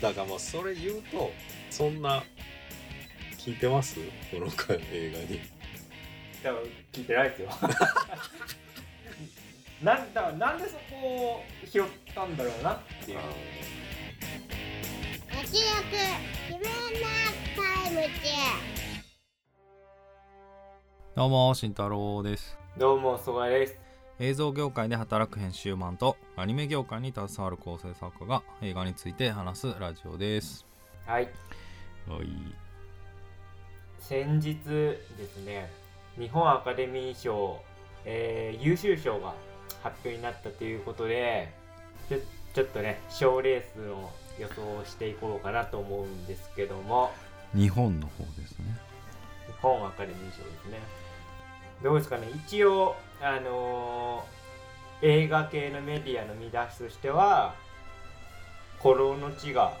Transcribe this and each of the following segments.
だからまあそれ言うとそんな聞いてます？この回映画に。多分聞いてないですよ。なんだなんでそこを拾ったんだろうなっていう。明るく自分なタイムチどうも慎太郎です。どうも曽我です映像業界で働く編集マンとアニメ業界に携わる構成作家が映画について話すラジオです。はい。はい。先日ですね日本アカデミー賞、えー優秀賞が発表になったということでちょちょっとね賞レースの予想をしていこうかなと思うんですけども。日本の方ですね。日本アカデミー賞ですねどうですかね。一応あのー映画系のメディアの見出しとしては「古老の地」が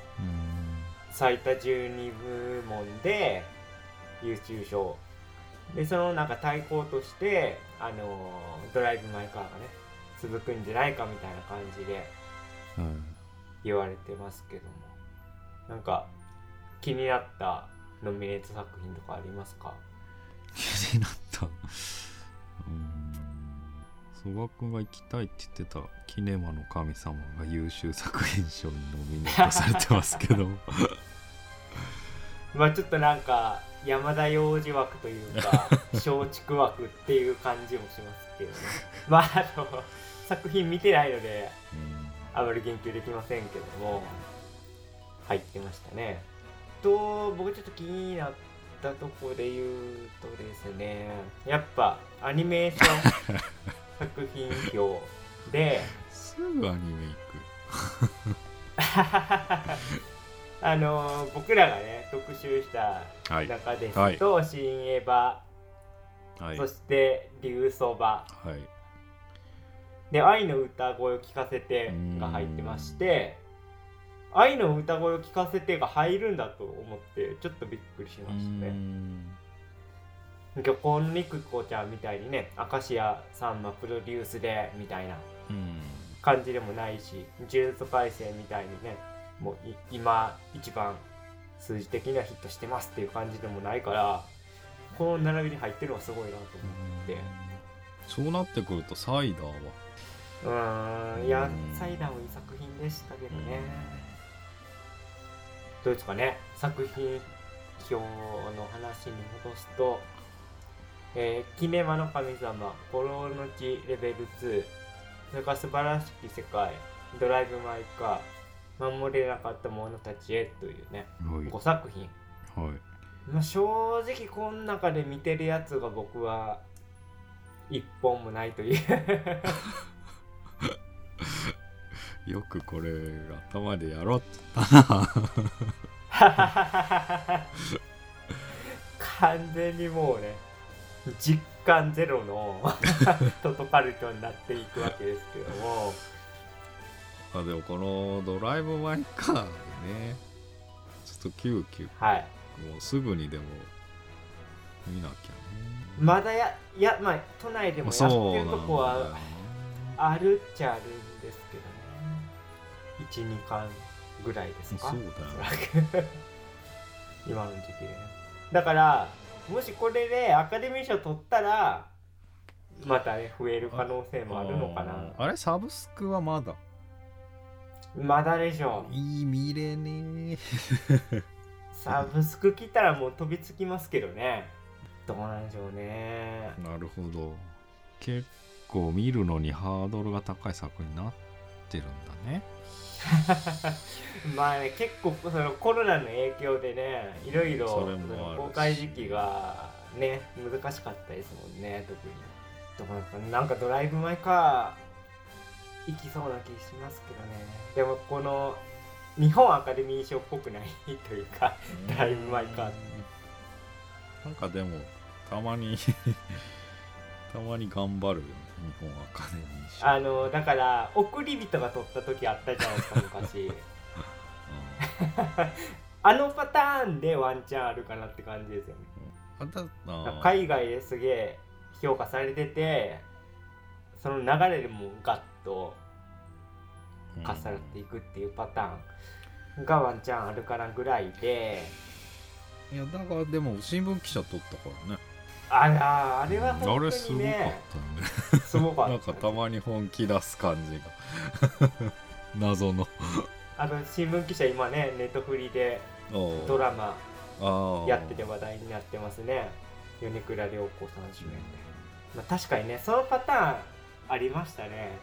最多12部門で優秀賞。でそのなんか対抗として、あのードライブ・マイ・カーがね続くんじゃないかみたいな感じではい。言われてますけども。なんか気になったノミネート作品とかありますか？気になった。うーん。曽我君が行きたいって言ってたキネマの神様が優秀作品賞にノミネートされてますけど。まあちょっとなんか山田洋次枠というか 松竹枠っていう感じもしますけどね。まああの作品見てないのでうん。あまり言及できませんけども入ってましたね。と僕ちょっと気になったとこで言うとですねやっぱアニメーション 作品表ですぐアニメ行く。あの僕らがね特集したはい。中ですと「新エヴァ」はい。そして「竜そば。はい」で「愛の歌声を聞かせて」が入ってまして「愛の歌声を聞かせて」が入るんだと思ってちょっとびっくりしましたね。ん漁港の肉子ちゃんみたいにね明石家さんまプロデュースでみたいな感じでもないし呪術廻戦みたいにねもう今一番数字的にはヒットしてますっていう感じでもないからこの並びに入ってるのはすごいなと思って。そうなってくるとサイダーは。うん。いやサイダーもいい作品でしたけどね。どうですかね？作品表の話に戻すと「えーキネマの神様」「コロの地レベル2」それから「素晴らしき世界」「ドライブ・マイ・カー」「守れなかった者たちへ」というねはい。5作品。はい。まあ、正直この中で見てるやつが僕は一本もないという よくこれ頭でやろうって言ったな。完全にもうね実感ゼロの トトカルトになっていくわけですけども。あでもこのドライブ・マイ・カーねちょっと急遽はい。もうすぐにでも見なきゃね。まだやいやまあ都内でもやってるとこはね。あるっちゃあるん12巻ぐらいですか？そうだ今の時期でね。だからもしこれでアカデミー賞取ったらまたね増える可能性もあるのかな。ああれ？サブスクはまだ？まだでしょいい見れね。え サブスク来たらもう飛びつきますけどね。どうなんでしょうね。なるほど。結構見るのにハードルが高い作品になってるんだね まあね結構そのコロナの影響でねいろいろ公開時期がね難しかったですもんね特に。どうなんですかねなんかドライブ・マイ・カー行きそうな気しますけどね。でもこの日本アカデミー賞っぽくないというかドライブ・マイ・カーなんかでもたまに たまに頑張るよね。日本アカデミー賞。あのだから送り人が撮った時あったじゃないですか昔。あのパターンでワンチャンあるかなって感じですよね。海外ですげえ評価されててその流れでもうガッとかっさらっていくっていうパターンがワンチャンあるかなぐらいで。いやだからでも新聞記者取ったからねあらあれはあ本当れすごかっにねたね。すごかった。なんかたまに本気出す感じが。謎の。あの新聞記者今ねネットフリでドラママやってて話題になってますね。米倉涼子さん主演で、まあ、確かにねそのパターンありましたね。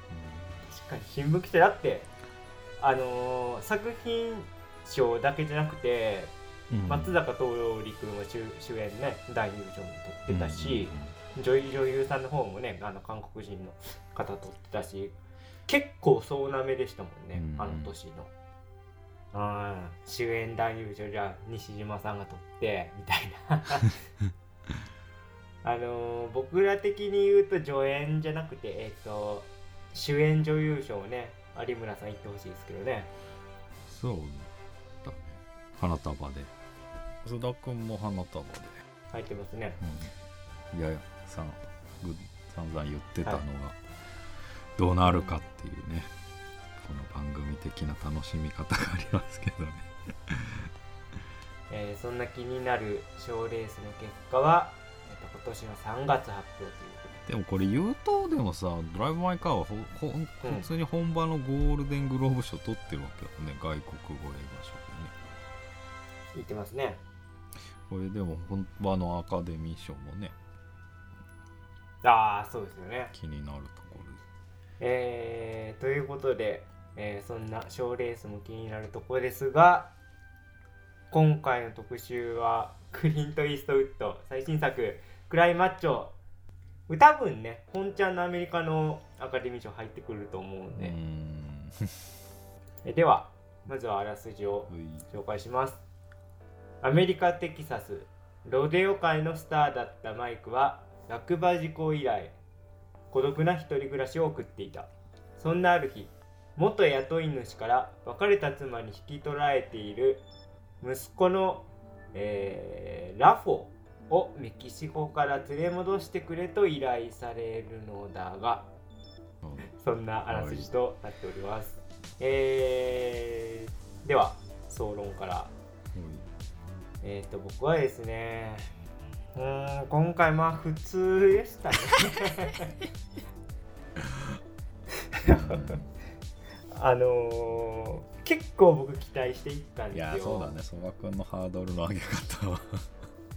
確かに新聞記者だってあのー作品賞だけじゃなくて松坂桃李君は主主演ね男優賞も取ってたし、女優女優さんの方もねあの韓国人の方取ってたし結構総なめでしたもんね、うん。あの年の。あ主演男優賞じゃあ西島さんが取ってみたいな。あのー僕ら的に言うと助演じゃなくてえっ、と主演女優賞をね有村さん言ってほしいですけどね。そうだね。花束で須田君も花束で、入ってますね。うん、いやいやさんぐ散々言ってたのが、はい。どうなるかっていうねこの番組的な楽しみ方がありますけどね。えーそんな気になる賞レースの結果は、えっと今年の3月発表というこで。もこれ言うとでもさ「ドライブ・マイ・カー」はほほん普通に本場のゴールデングローブ賞取ってるわけよね。外国語映画賞でね。と言ってますねこれでも本場のアカデミー賞もねああそうですよね。気になるところえーということで、えーそんな賞レースも気になるところですが今回の特集はクリント・イーストウッド最新作「クライマッチョ」多分ね本ちゃんのアメリカのアカデミー賞入ってくると思うんで、ではまずはあらすじを紹介しますアメリカ・テキサスロデオ界のスターだったマイクは落馬事故以来孤独な一人暮らしを送っていた。そんなある日元雇い主から別れた妻に引き取られている息子の、えーラフォをメキシコから連れ戻してくれと依頼されるのだがそんなあらすじとなっております、えーでは総論からえっ、と僕はですねうーん今回まあ普通でしたね。あのー結構僕期待していったんいですよ。やそうだね。曽我君のハードルの上げ方は。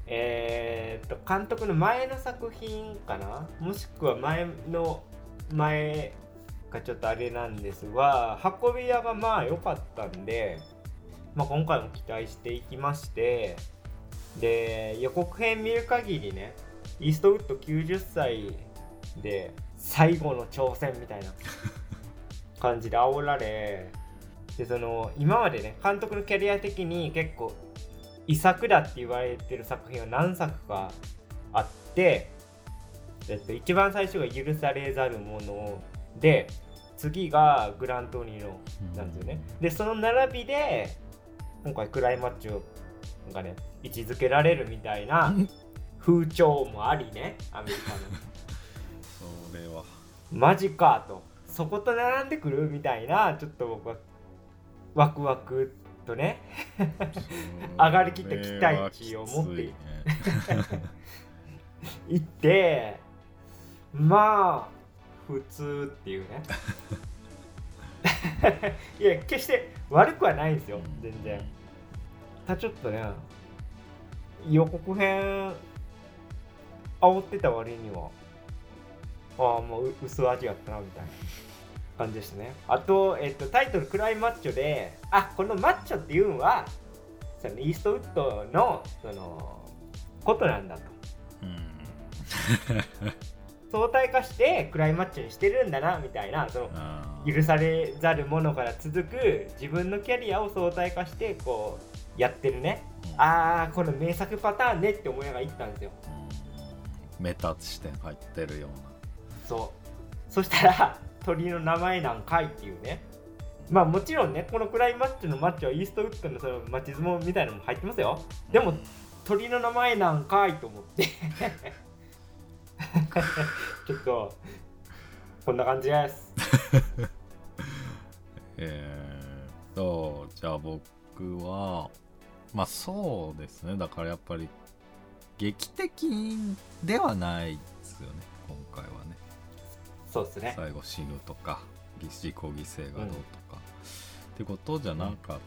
えーっと監督の前の作品かな？もしくは前の前がちょっとあれなんですが運び屋がまあ良かったんで、まあ、今回も期待していきましてで予告編見る限りねイーストウッド90歳で最後の挑戦みたいな 感じで煽られでその今までね監督のキャリア的に結構遺作だって言われてる作品は何作かあって、えっと、一番最初が「許されざるもの」で次が「グラントニーノ」なんですよね。でその並びで今回クライマッチョがね位置づけられるみたいな風潮もありねアメリカの。それはマジかと。そこと並んでくるみたいなちょっと僕はワクワクとね上がりきった期待値を持って行ってまあ普通っていうね。いや決して悪くはないんですよ全然ただちょっとね予告編煽ってた割にはああもうう薄味やったなみたいな感じでしたね。あと、えっと、タイトル「クライマッチョで」あこのマッチョっていうのはそのイーストウッドのそのことなんだと。うん。相対化してクライマッチョにしてるんだなみたいなその許されざるものから続く自分のキャリアを相対化してこうやってるね。うん。あーこの名作パターンねって思いながら言ったんですよ。うんメタ視点入ってるような。そう。そしたら 鳥の名前なんかいっていうね。まあもちろんねこのクライマッチョのマッチョはイーストウッドのそのマチズモみたいなのも入ってますよ。でも鳥の名前なんかいと思って。ちょっとこんな感じです。えーとじゃあ僕作はまあそうですね。だからやっぱり劇的ではないですよね。今回はね。そうですね。最後死ぬとか自己犠牲がどうとか、ってことじゃなかっ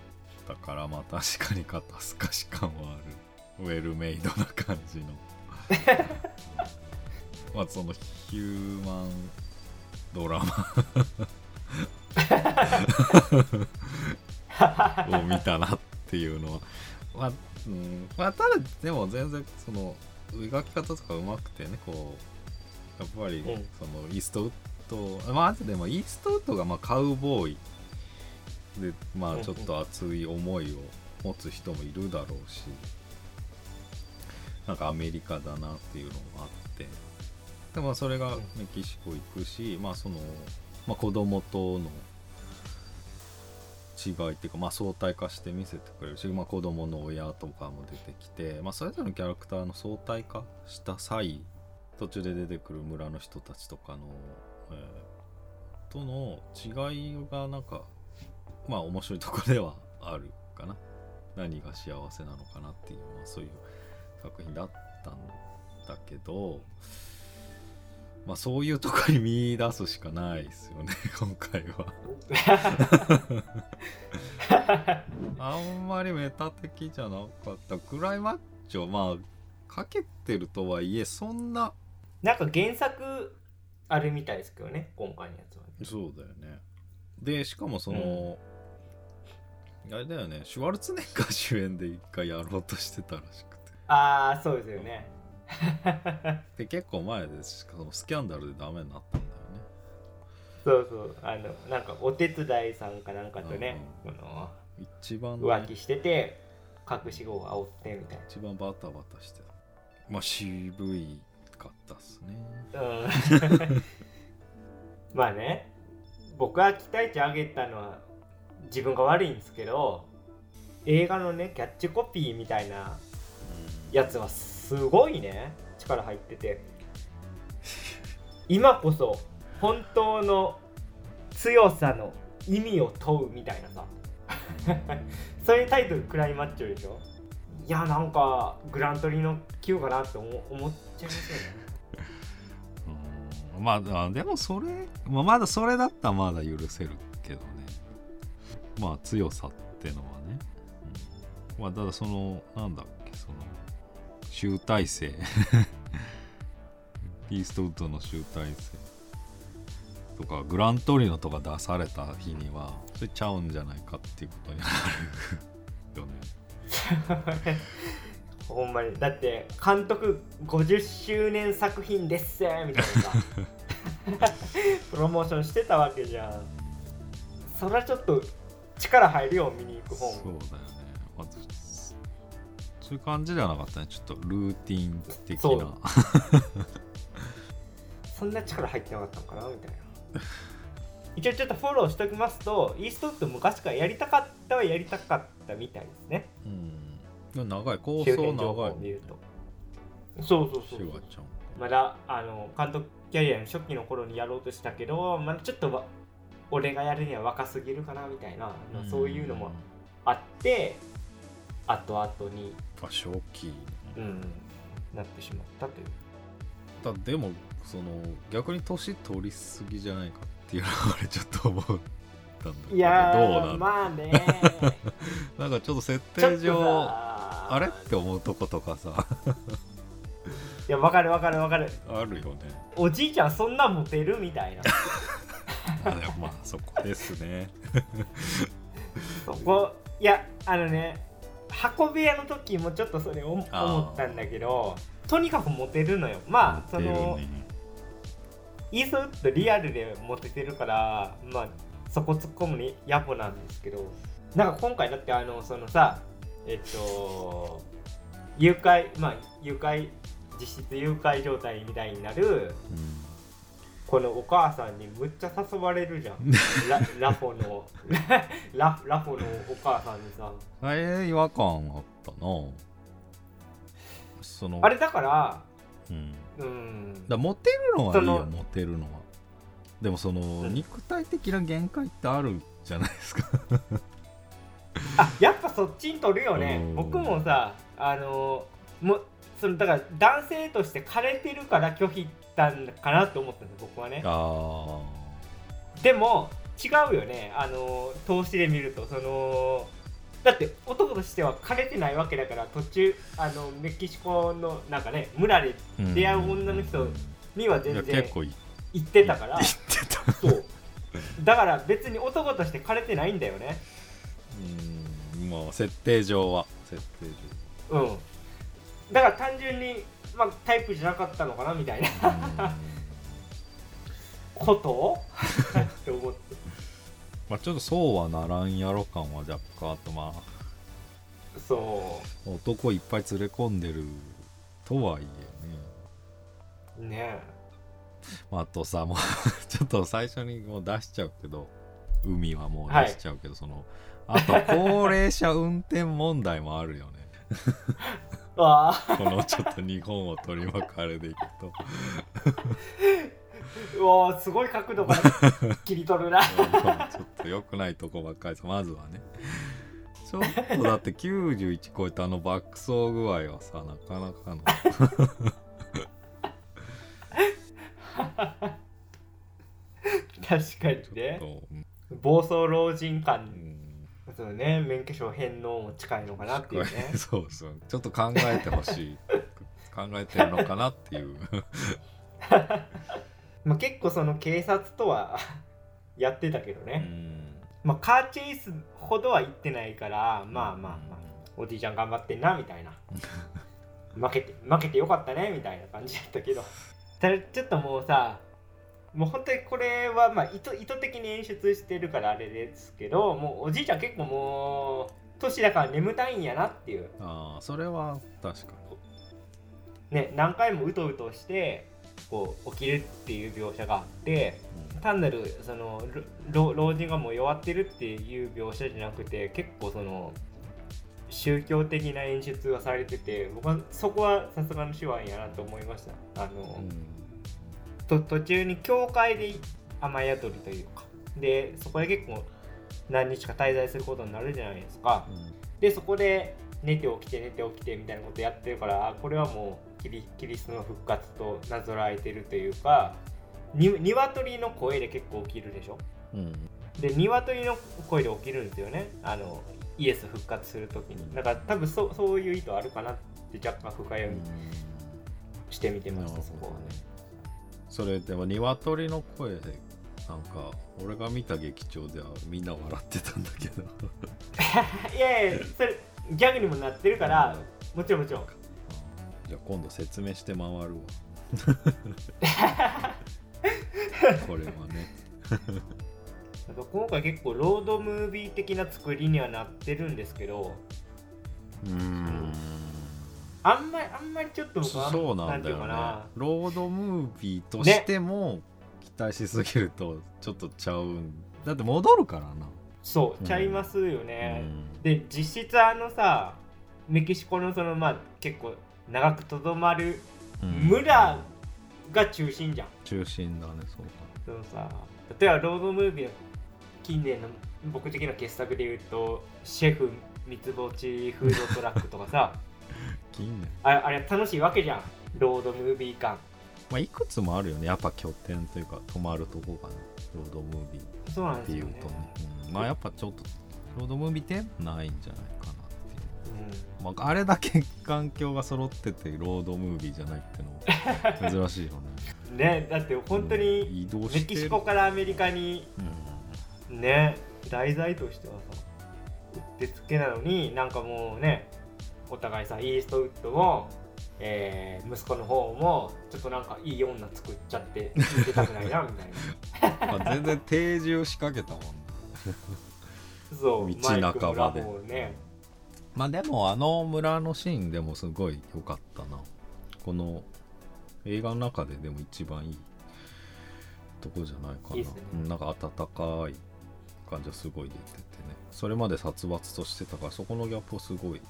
たから、まあ確かに肩透かし感はある。ウェルメイドな感じの。まあそのヒューマンドラマ。を見たなっていうのは。まあ、うん、まあただでも全然その描き方とかうまくてねこうやっぱりうん。そのイーストウッドまああとでもイーストウッドがまあカウボーイでまあちょっと熱い思いを持つ人もいるだろうしなんかアメリカだなっていうのもあって。でもそれがメキシコ行くし、まあその、まあ、子供との違いっていうか、まあ、相対化して見せてくれるし、まあ、子供の親とかも出てきて、まあ、それぞれのキャラクターの相対化した際途中で出てくる村の人たちとかの、えーとの違いがなんかまあ面白いとこではあるかな。何が幸せなのかなっていう、まあ、そういう作品だったんだけどまあそういうところに見出すしかないですよね 今回は。あんまりメタ的じゃなかった。クライマッチョまあかけてるとはいえそんななんか原作あるみたいですけどね今回のやつはそうだよね。でしかもその、あれだよねシュワルツェネッガー主演で一回やろうとしてたらしくて。ああそうですよねで結構前ですしかもスキャンダルでダメになったんだよね。そうそう。あのなんかお手伝いさんかなんかとね、この一番ね、浮気してて隠し子を煽ってみたい一番バタバタしてた。まあ渋いかったっすね。な、うん、まあね僕は期待値上げたのは自分が悪いんですけど映画のねキャッチコピーみたいなやつはすすごいね力入ってて。今こそ本当の強さの意味を問うみたいなさ。そういうタイトルクライマッチョでしょ？いやなんかグラントリの級かなって思思っちゃいますよね。うんまあでもそれ、まあ、まだそれだったらまだ許せるけどね。まあ強さってのはね、うん。まあただそのなんだっけその集大成。イーストウッドの集大成とかグラントリノとか出された日にはそれちゃうんじゃないかっていうことになるよね。ほんまに。だって監督50周年作品ですみたいな。さ プロモーションしてたわけじゃん。そりゃちょっと力入るよ見に行く方も。そうだよね、まずそういう感じではなかったね。ちょっとルーティン的そう。な そんな力入ってなかったのかなみたいな。一応ちょっとフォローしておきますとイーストウッド昔からやりたかったはやりたかったみたいですね。うん。長い。構周想長いを見るとそうそうシそうまだあの監督キャリアの初期の頃にやろうとしたけど、まだちょっとわ俺がやるには若すぎるかなみたいな、そういうのもあって後々に、あ初期うん、なってしまったという。だでもその逆に年取りすぎじゃないかっていうのは俺ちょっと思ったんだけどいやどうなーんまあね。なんかちょっと設定上さあれ？って思うとことかさ。いやわかるわかるわかる。あるよね。おじいちゃんそんなモテるみたいな。あでもまあそこですね。そこ。いやあのね運び屋の時もちょっとそれ思ったんだけどとにかくモテるのよ。まあその、ねイーストウッドリアルでモテてるからまあそこ突っ込むに野暮なんですけど。なんか今回だってあのそのさえっと誘拐まあ誘拐実質誘拐状態みたいになるこのお母さんにむっちゃ誘われるじゃん。ララフォの。ララフォのお母さんにさ。うん、え違和感あったな。そのあれだからうん。うん。だモテるのはいいよモテるのは。でもその、うん。肉体的な限界ってあるじゃないですか。あやっぱそっちに取るよね。うん。僕もさあのもうそのだから男性として枯れてるから拒否ったんかなと思ったんです僕はね。あでも違うよね。あの投資で見るとそのだって男としては枯れてないわけだから途中あのメキシコのなんかね村でー出会う女の人にはい全や然行ってたから。言ってた。そう。だから別に男として枯れてないんだよね。うんまあ設定上は。設定うんだから単純に、まあ、タイプじゃなかったのかなみたいな。こと？をって思って。まあちょっとそうはならんやろ感は若干あとまそあ男いっぱい連れ込んでるとはいえね。うねまああとさもう ちょっと最初にもう出しちゃうけど海はもう出しちゃうけど、そのあと高齢者運転問題もあるよね。あ あこのちょっと日本を取り巻くあれでいくと。うわーすごい角度から切り取るな。ちょっと良くないとこばっかりです。まずはね。ちょっとだって91超えたあの爆走具合はさなかなかの。確かにね。暴走老人う感んそうね免許証返納も近いのかなっていうね。そうそう。ちょっと考えてほしい。考えてるのかなっていう。まあ結構その警察とはやってたけどうね、ん。まあカーチェイスほどは行ってないからまあまあまあおじいちゃん頑張ってんなみたいな。負けて負けてよかったねみたいな感じだったけど。ただちょっともうさもう本当にこれはまあ意図意図的に演出してるからあれですけどもうおじいちゃん結構もう年だから眠たいんやなっていう。ああそれは確かね何回もうとうとしてこう起きるっていう描写があってに、単なるその老老人がもう弱ってるっていう描写じゃなくて結構その宗教的な演出がされてて僕はそこはさすがの手腕やなと思いました。あの、うんと途中に教会で雨宿りというかでそこで結構何日か滞在することになるじゃないですか。でそこで寝て起きて寝て起きてみたいなことやってるからあこれはもうキリキリストの復活となぞらえてるというかに鶏の声で結構起きるでしょ。うん。で鶏の声で起きるんですよね。あのイエス復活するときにだから多分そそういう意図あるかなって若干深読みしてみてましたそこはねそれでも鶏の声でなんか俺が見た劇場ではみんな笑ってたんだけど。いやいやそれギャグにもなってるからもちろんもちろん。じゃあ今度説明して回るわ。これはね。なんか今回結構ロードムービー的な作りにはなってるんですけど。うんあんまりあんまりちょっとそうなんだていうよねかな。ロードムービーとしても期待しすぎるとちょっとちゃうん。だって戻るからな、そううん。ちゃいますようね、ん。で実質あのさメキシコのそのまあ結構長くとどまるうん。村が中心じゃん、中心だねそうそのさ例えばロードムービーの近年の僕的な傑作で言うとシェフ三つ星フードトラックとかさだ近年ああれ楽しいわけじゃん。ロードムービー感まあいくつもあるよね。やっぱ拠点というか泊まるとこがね。ロードムービーっていうですよね。とね、うん。まあやっぱちょっとロードムービーってないんじゃないかなっていう、まあ、あれだけ環境が揃っててロードムービーじゃないってのも珍しいよね。う んねだって本当にメキシコからアメリカにうん。ね題材としてはさうってつけなのになんかもうねお互いさイーストウッドも、えー息子の方もちょっとなんかいい女作っちゃってたくないなみたいな。まあ全然定住仕掛けたもんね。そう道半ばで。ね。まあでもあの村のシーンでもすごい良かったな。この映画の中ででも一番いいとこじゃないかな。いいね。うん、なんか温かい感じはすごい出ててね。それまで殺伐としてたからそこのギャップをすごい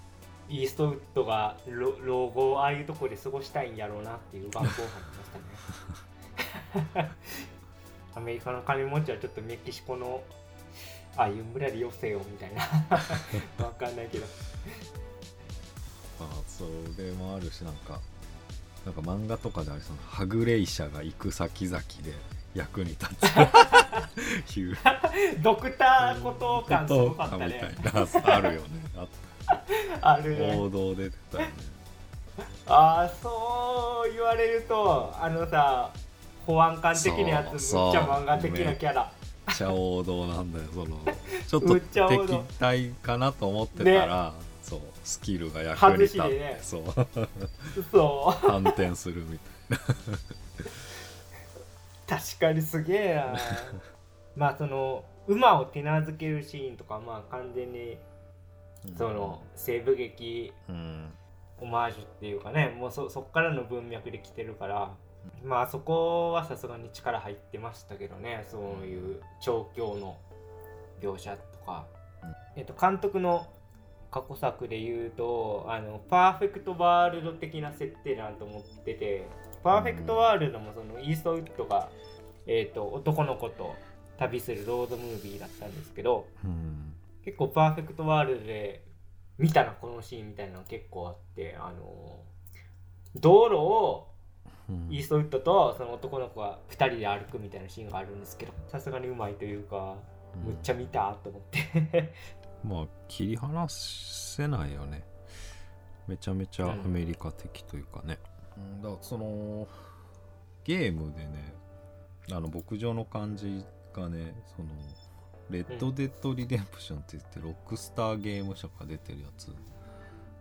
イーストウッドが老老後をああいうところで過ごしたいんやろうなっていう願望を感じましたね。アメリカの金持ちはちょっとメキシコのああいう村でよせよみたいな。わかんないけど。まあそれもあるしなんかなんか漫画とかでありそうなはぐれ医者が行く先々で役に立つ。ドクターこと感すごかったみたいねなあるよね。ああるね。王道で出てたよね。ああそう言われるとあのさ保安官的なやつむっちゃ漫画的なキャラ。めっちゃ王道なんだよその。ちょっと敵対かなと思ってたら、そうスキルが役に立って、ね。そう。そう反転するみたい 確かにすげえな。まあその馬を手なずけるシーンとかまあ完全になその西部劇うん。オマージュっていうかねもうそそっからの文脈で来てるからまあそこはさすがに力入ってましたけどねそういう調教の描写とか、うん。えっと監督の過去作で言うとあのパーフェクトワールド的な設定だなと思っててパーフェクトワールドもそのイーストウッドが、えっと男の子と旅するロードムービーだったんですけどうん結構パーフェクトワールドで見たなこのシーンみたいなの結構あってあの道路をうんイーストウッドとその男の子が2人で歩くみたいなシーンがあるんですけどさすがにうまいというかむっちゃ見たと思って。まあ切り離せないよね。めちゃめちゃアメリカ的というかね、うんだからそのゲームでねあの牧場の感じがねそのレッド・デッド・リデンプションって言ってロックスターゲーム社が出てるやつ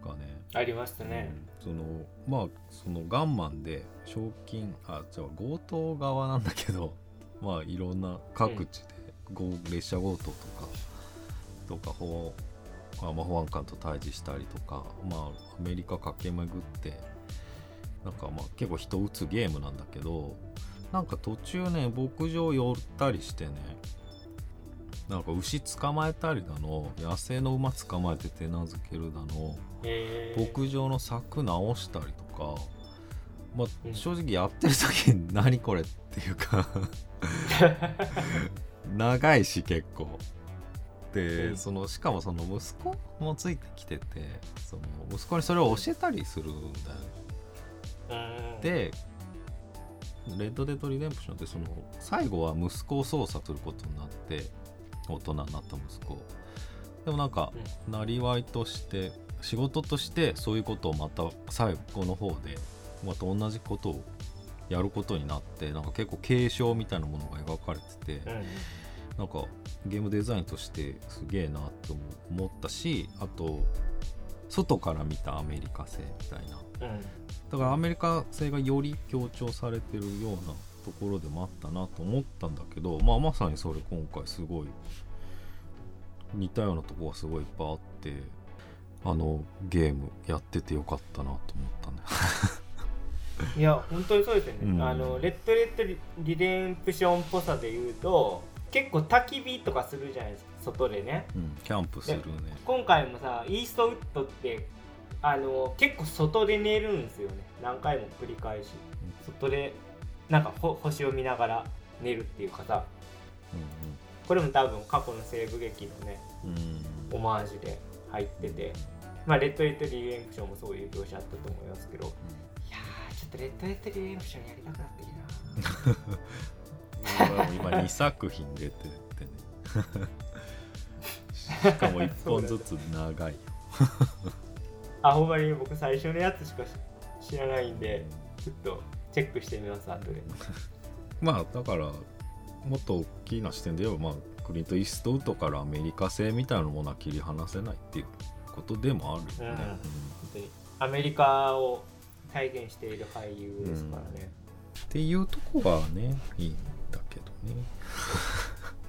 がね。ありましたね、うん。そのまあそのガンマンで賞金あじゃあ強盗側なんだけど まあいろんな各地で、ご列車強盗とかとか保あまあ保安官と対峙したりとかまあアメリカ駆け巡ってなんかまあ結構人撃つゲームなんだけどなんか途中ね牧場寄ったりしてねなんか牛捕まえたりだの野生の馬捕まえて手なずけるだのへー牧場の柵直したりとか、まあうん。正直やってる時に何これっていうか長いし結構。で、うん。そのしかもその息子もついてきててその息子にそれを教えたりするんだよね。うん。でレッド・デッド・リデンプションってその最後は息子を操作することになって大人になった息子。でもなんかなりわいとして仕事としてそういうことをまた最後の方でまた同じことをやることになってなんか結構継承みたいなものが描かれててうん。なんかゲームデザインとしてすげえなと思ったしあと外から見たアメリカ製みたいな。うん。だからアメリカ製がより強調されてるようなところでもあったなと思ったんだけど、まあ、まさにそれ今回すごい似たようなとこがすごいいっぱいあってあのゲームやっててよかったなと思ったね。いや本当にそうですよね、うん。あのレッド・レッドリ・リデンプションっぽさで言うと結構焚き火とかするじゃないですか外でね。うん、キャンプするね。今回もさイーストウッドってあの結構外で寝るんですよね。何回も繰り返し。外でなんかほ星を見ながら寝るっていうかさこれも多分過去の西部劇のねうんうんオマージュで入っててまあレッド・デッド・リデンプションもそういう描写あったと思いますけどいやーちょっとレッド・デッド・リデンプションやりたくなってきたなうん 今2作品出ててね。しかも1本ずつ長いよ。あほんまに僕最初のやつしか知らないんでちょっとチェックしてみます後で まあだからもっと大きな視点で言えば、まあ、クリント・イーストウッドからアメリカ製みたいなものは切り離せないっていうことでもあるよね。うん。本当にアメリカを体現している俳優ですからね。うんっていうとこはねいいんだけどね。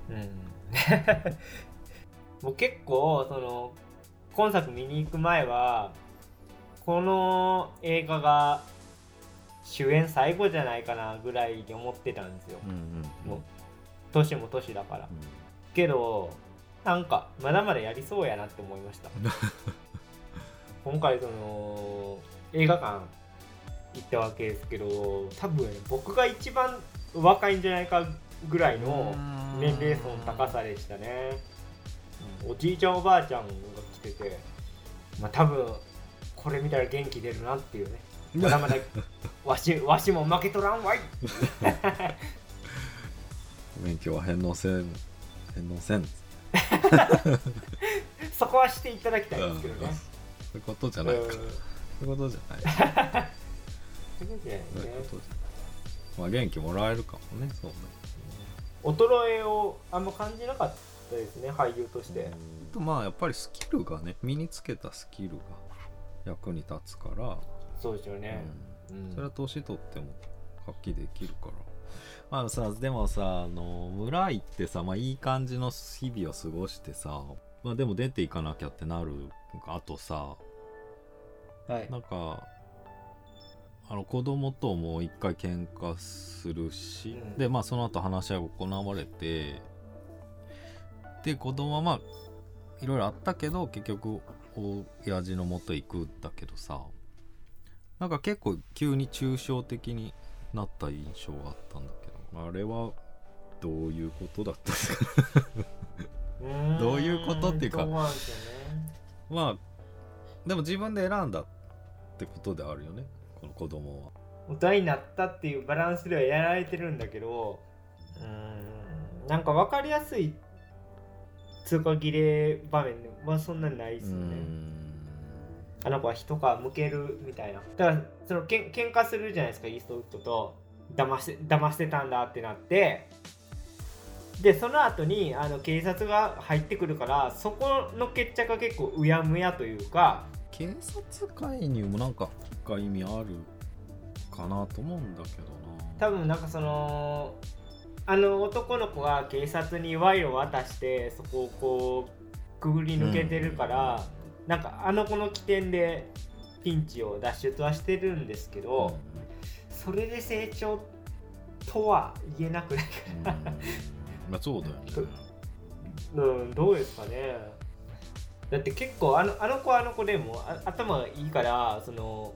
うん、もう結構その今作見に行く前はこの映画が主演最後じゃないかなぐらいに思ってたんですよ。うんうんもう年も年だから。けどなんかまだまだやりそうやなって思いました。今回その映画館行ったわけですけど多分僕が一番若いんじゃないかぐらいの年齢層の高さでしたね。おじいちゃんおばあちゃんが来ててまあ多分これ見たら元気出るなっていうねまだまだわしわしも負けとらんわい。免許は返納せん返納せん。そこはしていただきたいんですけどね。そういうことじゃないか。うん。そういうことじゃない。そういうことじゃないね。まあ元気もらえるかもねそうね。衰えをあんま感じなかったですね俳優として、あとまあやっぱりスキルがね身につけたスキルが役に立つから、そうですよね、うん。それは年取っても発揮できるから。まあさでもさあの村行ってさまあいい感じの日々を過ごしてさまあでも出ていかなきゃってなるあとさはい。なんかあの子供とも一回喧嘩するし、うん。でまあその後話し合いが行われてで子供はまあいろいろあったけど結局親父の元へ行くんだけどさなんか結構急に抽象的になった印象があったんだけど。あれはどういうことだったんですか どういうことっていうか。ねまあでも自分で選んだってことであるよね。この子供は。大人になったっていうバランスではやられてるんだけどうーん。なんか分かりやすい通過切れ場面はそんなにないですよねあの子は一皮むけるみたいな。だからそのけん喧嘩するじゃないですかイーストウッドと。騙して騙してたんだってなって。でその後にあの警察が入ってくるからそこの決着が結構うやむやというか。警察介入もなんか深い意味あるかなと思うんだけどな。多分なんかそのあの男の子が警察に賄賂を渡してそこをこうくぐり抜けてるから、なんかあの子の起点でピンチを脱出はしてるんですけど、それで成長とは言えなくないうん。まあそうだよね。うん。どうですかね。だって結構あのあの子はあの子でもあ頭がいいからその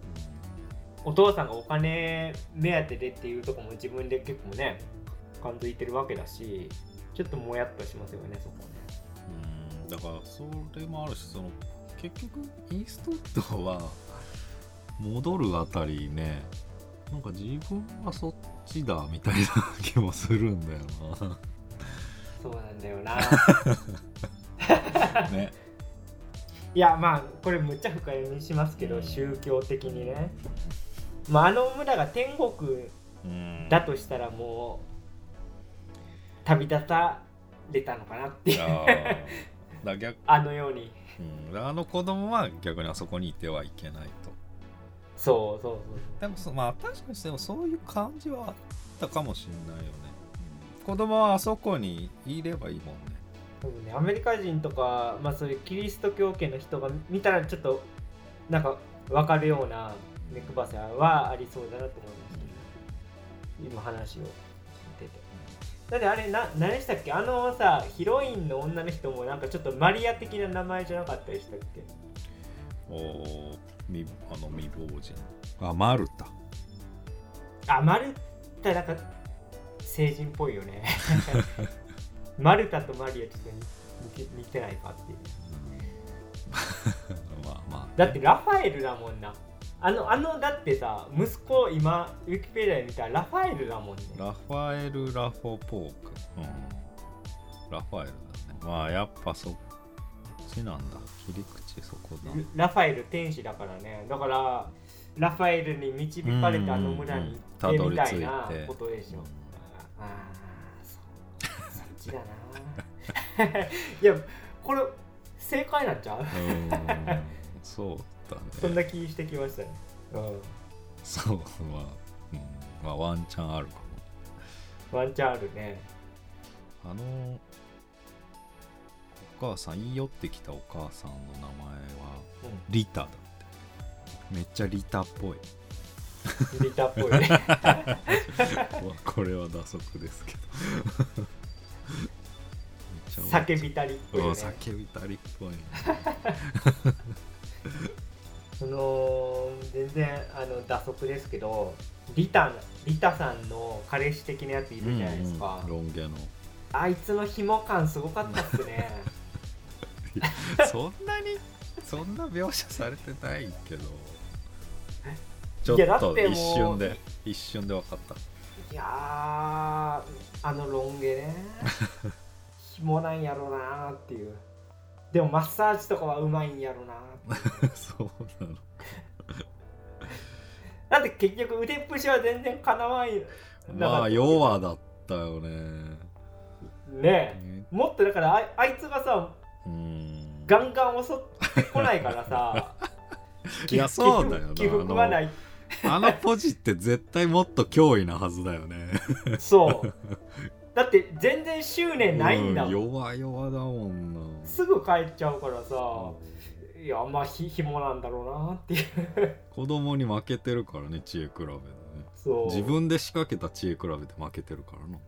お父さんがお金目当てでっていうとこも自分で結構ね感づいてるわけだしちょっともやっとしますよねそこね。うん。だからそれもあるしその結局イーストウッドは戻るあたりねなんか自分はそっちだみたいな気もするんだよそうなんだよな。なね。いやまあこれむっちゃ深読みしますけど、うん。宗教的にね。まああの村が天国うん。だとしたらもう旅立たれたのかなっていう。あのようにうん、あの子供は逆にあそこにいてはいけないと。そうそうでもそまあ確かにでもそういう感じはあったかもしれないよね、子供はあそこにいればいいもんね。そうそうね。アメリカ人とか、まあ、そういうキリスト教圏の人が見たらちょっとなんか分かるような目くばせはありそうだなと思いましたね今話をだってあれな何でしたっけ？あのさヒロインの女の人もなんかちょっとマリア的な名前じゃなかったでしたっけ？おおみあの未亡人。あマルタ。あマルタなんか成人っぽいよね。マルタとマリアちょっと似て似てないかっていうまあまあだってラファエルだもんなあのあのだってさ息子今ウィキペディアで見たらラファエルだもんね。ラファエル・ラフォポーク、うん、ラファエルだね。まあやっぱそっちなんだ。切り口そこだ。ラファエル天使だからね。だからラファエルに導かれてあの村に行ってみたいなことでしょ、ああそうそっちだな。いやこれ正解なんちゃう？うん。そうだそんねな気してきましたね。うん。そうまあ、うん、まあワンチャンあるかも。ワンチャンあるね。あのお母さん言い寄ってきたお母さんの名前はうん。リタだって。めっちゃリタっぽい。リタっぽい これは打足ですけど。叫びたりっぽいね。叫びたりっぽいね その全然あの打足ですけどリタリタさんの彼氏的なやついるじゃないですか、うんうん。ロン毛の。あいつの紐感すごかったっすね。そんなにそんな描写されてないけど。ちょっと一瞬で一瞬で分かった。いやーあのロン毛ね。紐なんやろうなーっていうでもマッサージとかはうまいんやろうな。そうなの。だって結局腕っぷしは全然かなわんよ。まあ弱だったよね。ねえ。ね。もっとだからああいつがさうん。ガンガン襲ってこないからさ。いやそうだよな。起伏がない。あのポジって絶対もっと脅威なはずだよね。そう。だって全然執念ないんだもん、う弱々だもんなすぐ帰っちゃうからさいやまあひ紐なんだろうなっていう。子供に負けてるからね知恵比べでね。そう。自分で仕掛けた知恵比べで負けてるからな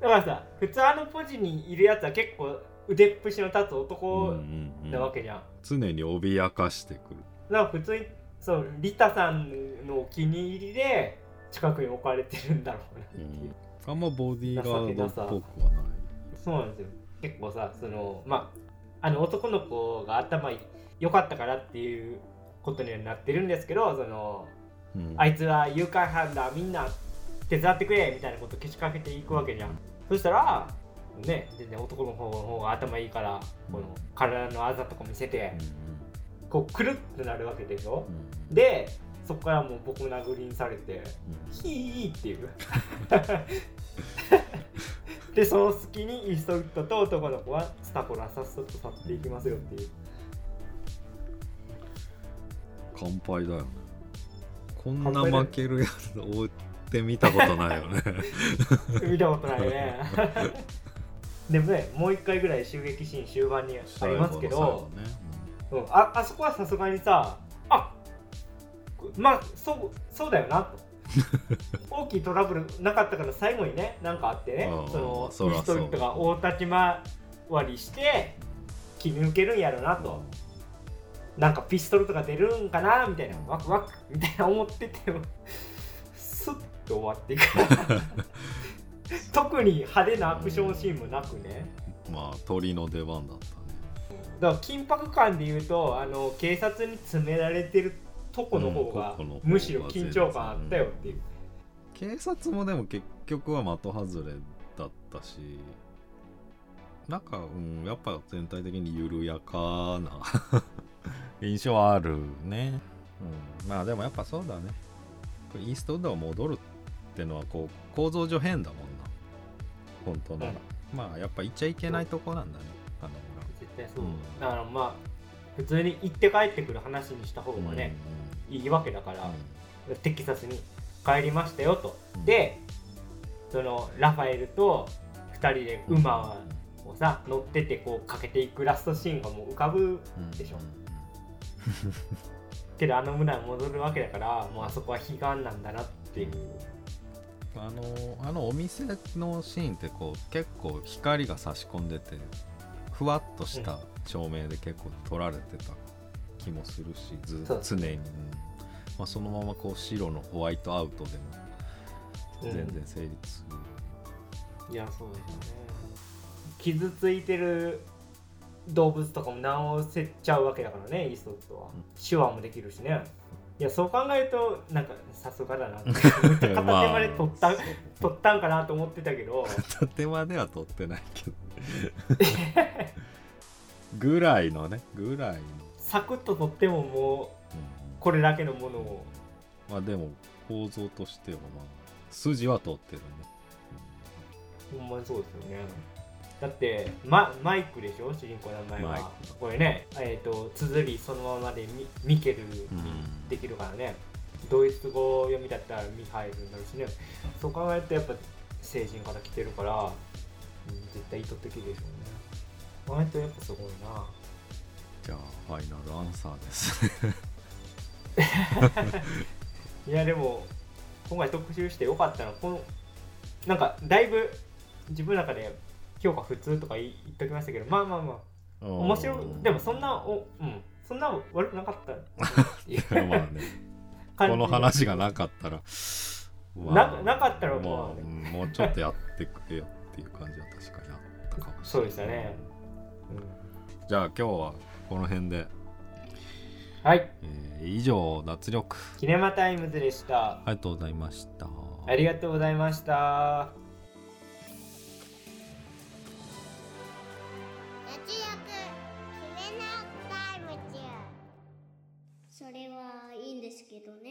だからさ普通あのポジにいるやつは結構腕っぷしの立つ男うんうんうん。なわけじゃん、常に脅かしてくる。だから普通にそうリタさんのお気に入りで近くに置かれてるんだろうなっていう、あんまボディーガードっぽくはないそうなんですよ。結構さそのまああの男の子が頭良かったからっていうことにはなってるんですけどそのうん。あいつは誘拐犯だみんな手伝ってくれみたいなことをけしかけていくわけじゃん。そしたらね全然男の方の方が頭いいからこの体のあざとか見せてこうくるってなるわけでしょ？でそこからもう僕殴りにされてうん。ヒーっていうでその隙にイーストウッドと男の子はスタコラさっさと去っていきますよっていう。乾杯だよね。こんな負けるやつ追って見たことないよね。見たことないね。でもねもう一回ぐらい襲撃シーン終盤にありますけど、最後のうん、ああそこはさすがにさあまあそうそうだよなと 大きいトラブルなかったから最後にねなんかあってねうんそのそらそうイーストウッドが大立ち回りして切り抜けるんやろなと。なんかピストルとか出るんかなみたいなワクワクみたいな思っててもスッと終わっていく。特に派手なアクションシーンもなくね。うん。まあ鳥の出番だったね。だから緊迫感で言うとあの警察に詰められてるとこの方が、むしろ緊張感あったよっていう、警察もでも結局は的外れだったしなんか、うん、やっぱ全体的に緩やかな 印象はあるね、うん、まあでもやっぱそうだね。これイーストウッドが戻るってのはこう構造上変だもんな。本当なら、まあやっぱ言っちゃいけないとこなんだね。あの絶対そう、うん。だからまあ普通に行って帰ってくる話にした方裏がね、いいわけだから、うん。テキサスに帰りましたよと、うん。でそのラファエルと2人で馬をさ乗っててこうかけていくラストシーンがもう浮かぶうん。でしょ。けどあの村に戻るわけだからもうあそこは悲願なんだなっていう、あのあのお店のシーンってこう結構光が差し込んでてふわっとした照明で結構撮られてた気もするしず常に、うんまあ、そのままこう白のホワイトアウトでもうん。全然成立する、いやそうですよね。傷ついてる動物とかも直せちゃうわけだからねイーストウッドは、うん。手話もできるしね。いやそう考えるとなんかさすがだな 片手まで取った、取ったんかなと思ってたけど。片手間では撮ってないけど。ぐらいのねぐらいの、サクッと取ってももううん。これだけのものを。まあでも構造としてはまあ筋は通ってるね、ほんまにそうですよね。だってママイクでしょ？主人公の名前は。これねえっ、と綴りそのままでミミケルにうん。できるからね、ドイツ語読みだったらミハイルになるしね。そう考えるとやっぱ成人から来てるから、うん、絶対意図的でしょうね。割とやっぱすごいなじゃあファイナルアンサーです。いやでも今回特集してよかったのはこのなんかだいぶ自分の中で評価普通とか言っときましたけどまあまあまあ。面白い。でもそんなおうん。そんな悪くなかった。まあね。この話がなかったら、ななかったらまあ、もううんもうちょっとやってくれよっていう感じは確かにあったかもしれない。そうでしたね。じゃあ今日はこの辺で、はい。えー以上脱力。キネマタイムズでした。ありがとうございました。ありがとうございました。脱力キネマタイムズそれはいいんですけどね